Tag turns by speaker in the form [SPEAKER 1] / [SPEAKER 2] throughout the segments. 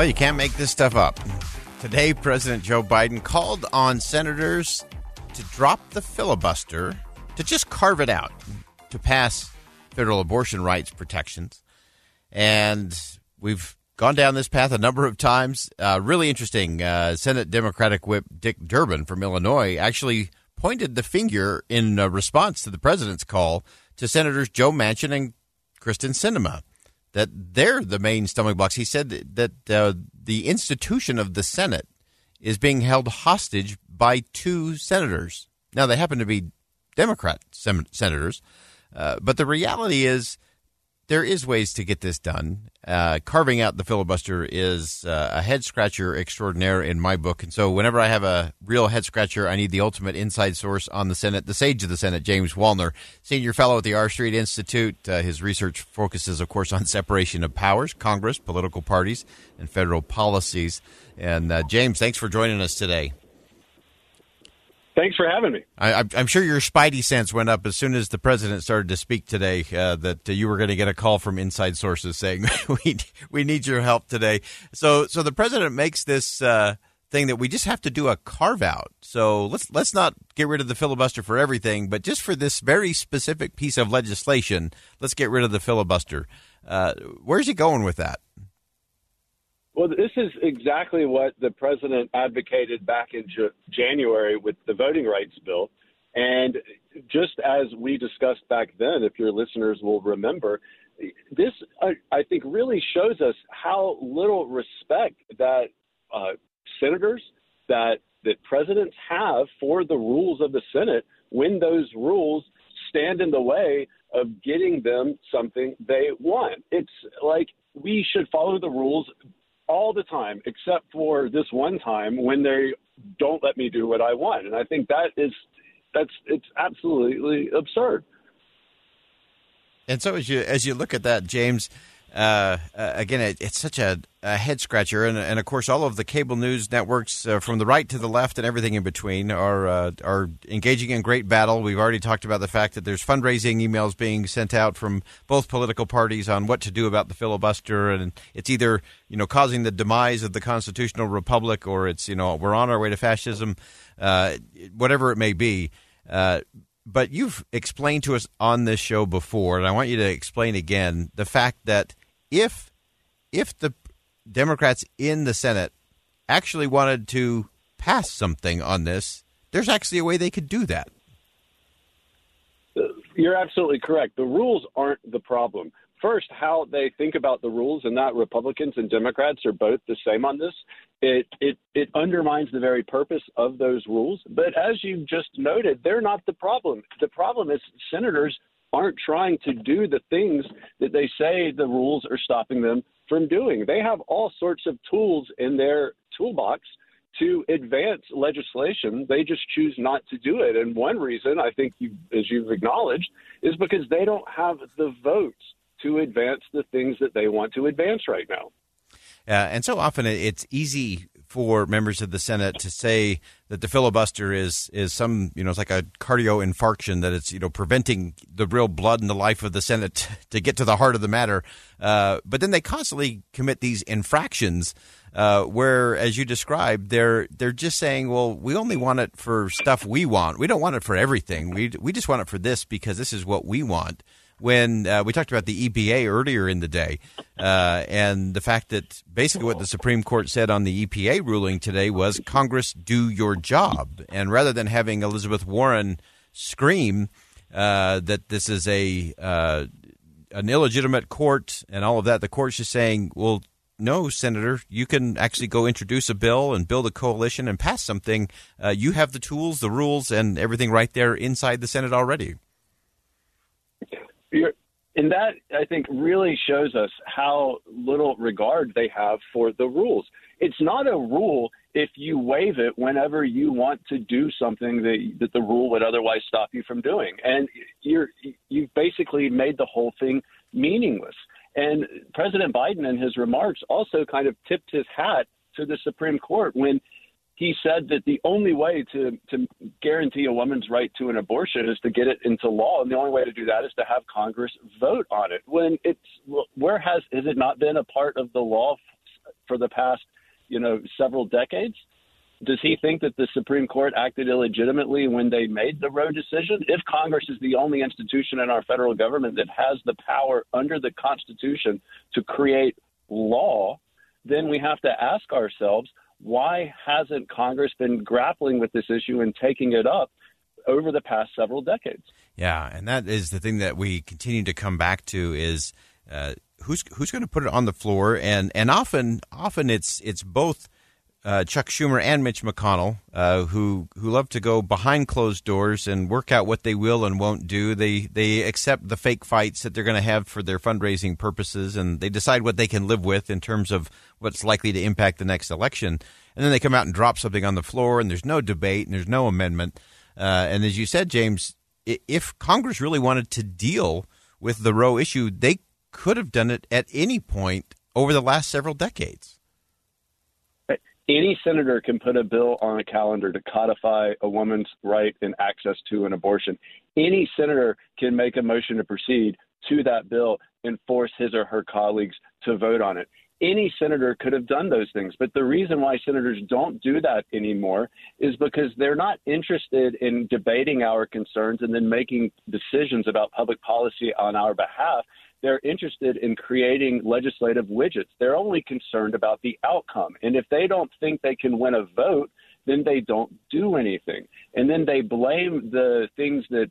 [SPEAKER 1] Well, you can't make this stuff up. Today, President Joe Biden called on senators to drop the filibuster, to just carve it out, to pass federal abortion rights protections. And we've gone down this path a number of times. Uh, really interesting. Uh, Senate Democratic Whip Dick Durbin from Illinois actually pointed the finger in response to the president's call to Senators Joe Manchin and Kyrsten Sinema that they're the main stumbling blocks. He said that uh, the institution of the Senate is being held hostage by two senators. Now, they happen to be Democrat senators, uh, but the reality is there is ways to get this done. Uh, carving out the filibuster is uh, a head scratcher extraordinaire in my book. And so, whenever I have a real head scratcher, I need the ultimate inside source on the Senate, the sage of the Senate, James Wallner, senior fellow at the R Street Institute. Uh, his research focuses, of course, on separation of powers, Congress, political parties, and federal policies. And uh, James, thanks for joining us today.
[SPEAKER 2] Thanks for having me.
[SPEAKER 1] I, am sure your spidey sense went up as soon as the president started to speak today. Uh, that uh, you were going to get a call from inside sources saying we we need your help today. So so the president makes this uh, thing that we just have to do a carve out. So let's let's not get rid of the filibuster for everything, but just for this very specific piece of legislation, let's get rid of the filibuster. Uh, where's he going with that?
[SPEAKER 2] Well, this is exactly what the president advocated back in J- January with the voting rights bill. And just as we discussed back then, if your listeners will remember, this, I, I think, really shows us how little respect that uh, senators, that, that presidents have for the rules of the Senate when those rules stand in the way of getting them something they want. It's like we should follow the rules all the time, except for this one time when they don't let me do what I want. And I think that is that's it's absolutely absurd.
[SPEAKER 1] And so as you as you look at that, James, uh, uh, again, it, it's such a, a head scratcher, and, and, of course, all of the cable news networks, uh, from the right to the left and everything in between, are uh, are engaging in great battle. We've already talked about the fact that there's fundraising emails being sent out from both political parties on what to do about the filibuster, and it's either you know causing the demise of the constitutional republic, or it's you know we're on our way to fascism, uh, whatever it may be. But you've explained to us on this show before, and I want you to explain again the fact that if if the Democrats in the Senate actually wanted to pass something on this, there's actually a way they could do that.
[SPEAKER 2] You're absolutely correct. The rules aren't the problem. First, how they think about the rules, and that Republicans and Democrats are both the same on this. It it it undermines the very purpose of those rules. But as you just noted, they're not the problem. The problem is senators aren't trying to do the things that they say the rules are stopping them from doing. They have all sorts of tools in their toolbox to advance legislation. They just choose not to do it. And one reason, I think, you, as you've acknowledged, is because they don't have the votes to advance the things that they want to advance right now.
[SPEAKER 1] Uh, and so often it's easy for members of the Senate to say that the filibuster is is some you know it's like a cardio infarction that it's you know preventing the real blood and the life of the Senate to get to the heart of the matter. Uh, but then they constantly commit these infractions uh, where, as you described, they're they're just saying, well, we only want it for stuff we want. We don't want it for everything. We we just want it for this because this is what we want. When uh, we talked about the EPA earlier in the day, uh, and the fact that basically what the Supreme Court said on the EPA ruling today was Congress do your job, and rather than having Elizabeth Warren scream uh, that this is a uh, an illegitimate court and all of that, the court's just saying, well. No, Senator, you can actually go introduce a bill and build a coalition and pass something. Uh, you have the tools, the rules, and everything right there inside the Senate already.
[SPEAKER 2] And that, I think, really shows us how little regard they have for the rules. It's not a rule if you waive it whenever you want to do something that, that the rule would otherwise stop you from doing. And you're, you've basically made the whole thing meaningless. And President Biden, in his remarks, also kind of tipped his hat to the Supreme Court when he said that the only way to, to guarantee a woman's right to an abortion is to get it into law, and the only way to do that is to have Congress vote on it. When it's where has has it not been a part of the law for the past you know several decades? Does he think that the Supreme Court acted illegitimately when they made the Roe decision? If Congress is the only institution in our federal government that has the power under the Constitution to create law, then we have to ask ourselves why hasn't Congress been grappling with this issue and taking it up over the past several decades?
[SPEAKER 1] Yeah, and that is the thing that we continue to come back to is uh, who's who's going to put it on the floor, and and often often it's it's both. Uh, Chuck Schumer and Mitch McConnell, uh, who who love to go behind closed doors and work out what they will and won't do. They they accept the fake fights that they're going to have for their fundraising purposes, and they decide what they can live with in terms of what's likely to impact the next election. And then they come out and drop something on the floor, and there's no debate and there's no amendment. Uh, and as you said, James, if Congress really wanted to deal with the Roe issue, they could have done it at any point over the last several decades.
[SPEAKER 2] Any senator can put a bill on a calendar to codify a woman's right and access to an abortion. Any senator can make a motion to proceed to that bill and force his or her colleagues to vote on it any senator could have done those things. But the reason why senators don't do that anymore is because they're not interested in debating our concerns and then making decisions about public policy on our behalf. They're interested in creating legislative widgets. They're only concerned about the outcome. And if they don't think they can win a vote, then they don't do anything. And then they blame the things that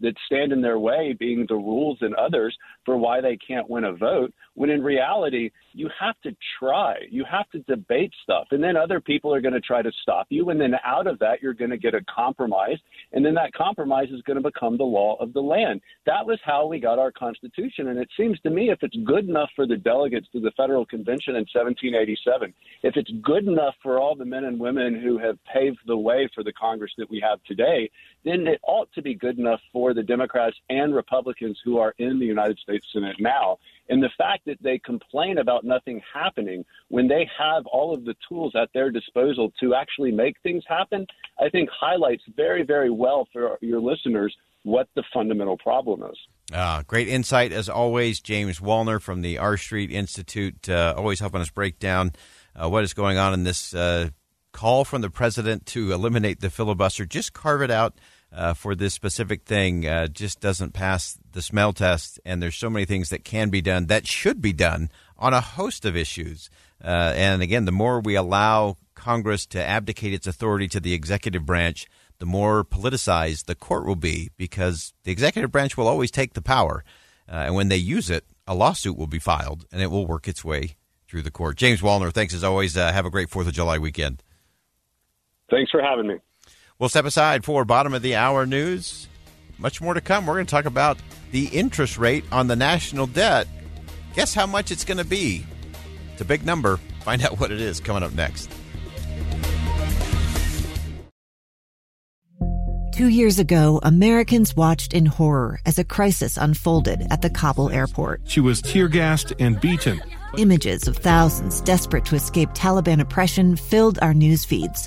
[SPEAKER 2] that stand in their way, being the rules and others, for why they can't win a vote. When in reality, you have to try. You have to debate stuff. And then other people are going to try to stop you. And then out of that, you're going to get a compromise. And then that compromise is going to become the law of the land. That was how we got our Constitution. And it seems to me if it's good enough for the delegates to the Federal Convention in 1787, if it's good enough for all the men and women who have paved the way for the Congress that we have today, then it ought to be good enough for the Democrats and Republicans who are in the United States Senate now. And the fact that they complain about nothing happening when they have all of the tools at their disposal to actually make things happen, I think highlights very, very well for your listeners what the fundamental problem is.
[SPEAKER 1] Uh, great insight as always, James Wallner from the R Street Institute, uh, always helping us break down uh, what is going on in this uh, call from the president to eliminate the filibuster. Just carve it out uh, for this specific thing uh, just doesn't pass the smell test. And there's so many things that can be done that should be done on a host of issues. Uh, and again, the more we allow Congress to abdicate its authority to the executive branch, the more politicized the court will be because the executive branch will always take the power. Uh, and when they use it, a lawsuit will be filed and it will work its way through the court. James Wallner, thanks as always. Uh, have a great 4th of July weekend.
[SPEAKER 2] Thanks for having me.
[SPEAKER 1] We'll step aside for bottom of the hour news. Much more to come. We're going to talk about the interest rate on the national debt. Guess how much it's going to be? It's a big number. Find out what it is coming up next.
[SPEAKER 3] Two years ago, Americans watched in horror as a crisis unfolded at the Kabul airport.
[SPEAKER 4] She was tear gassed and beaten.
[SPEAKER 3] Images of thousands desperate to escape Taliban oppression filled our news feeds.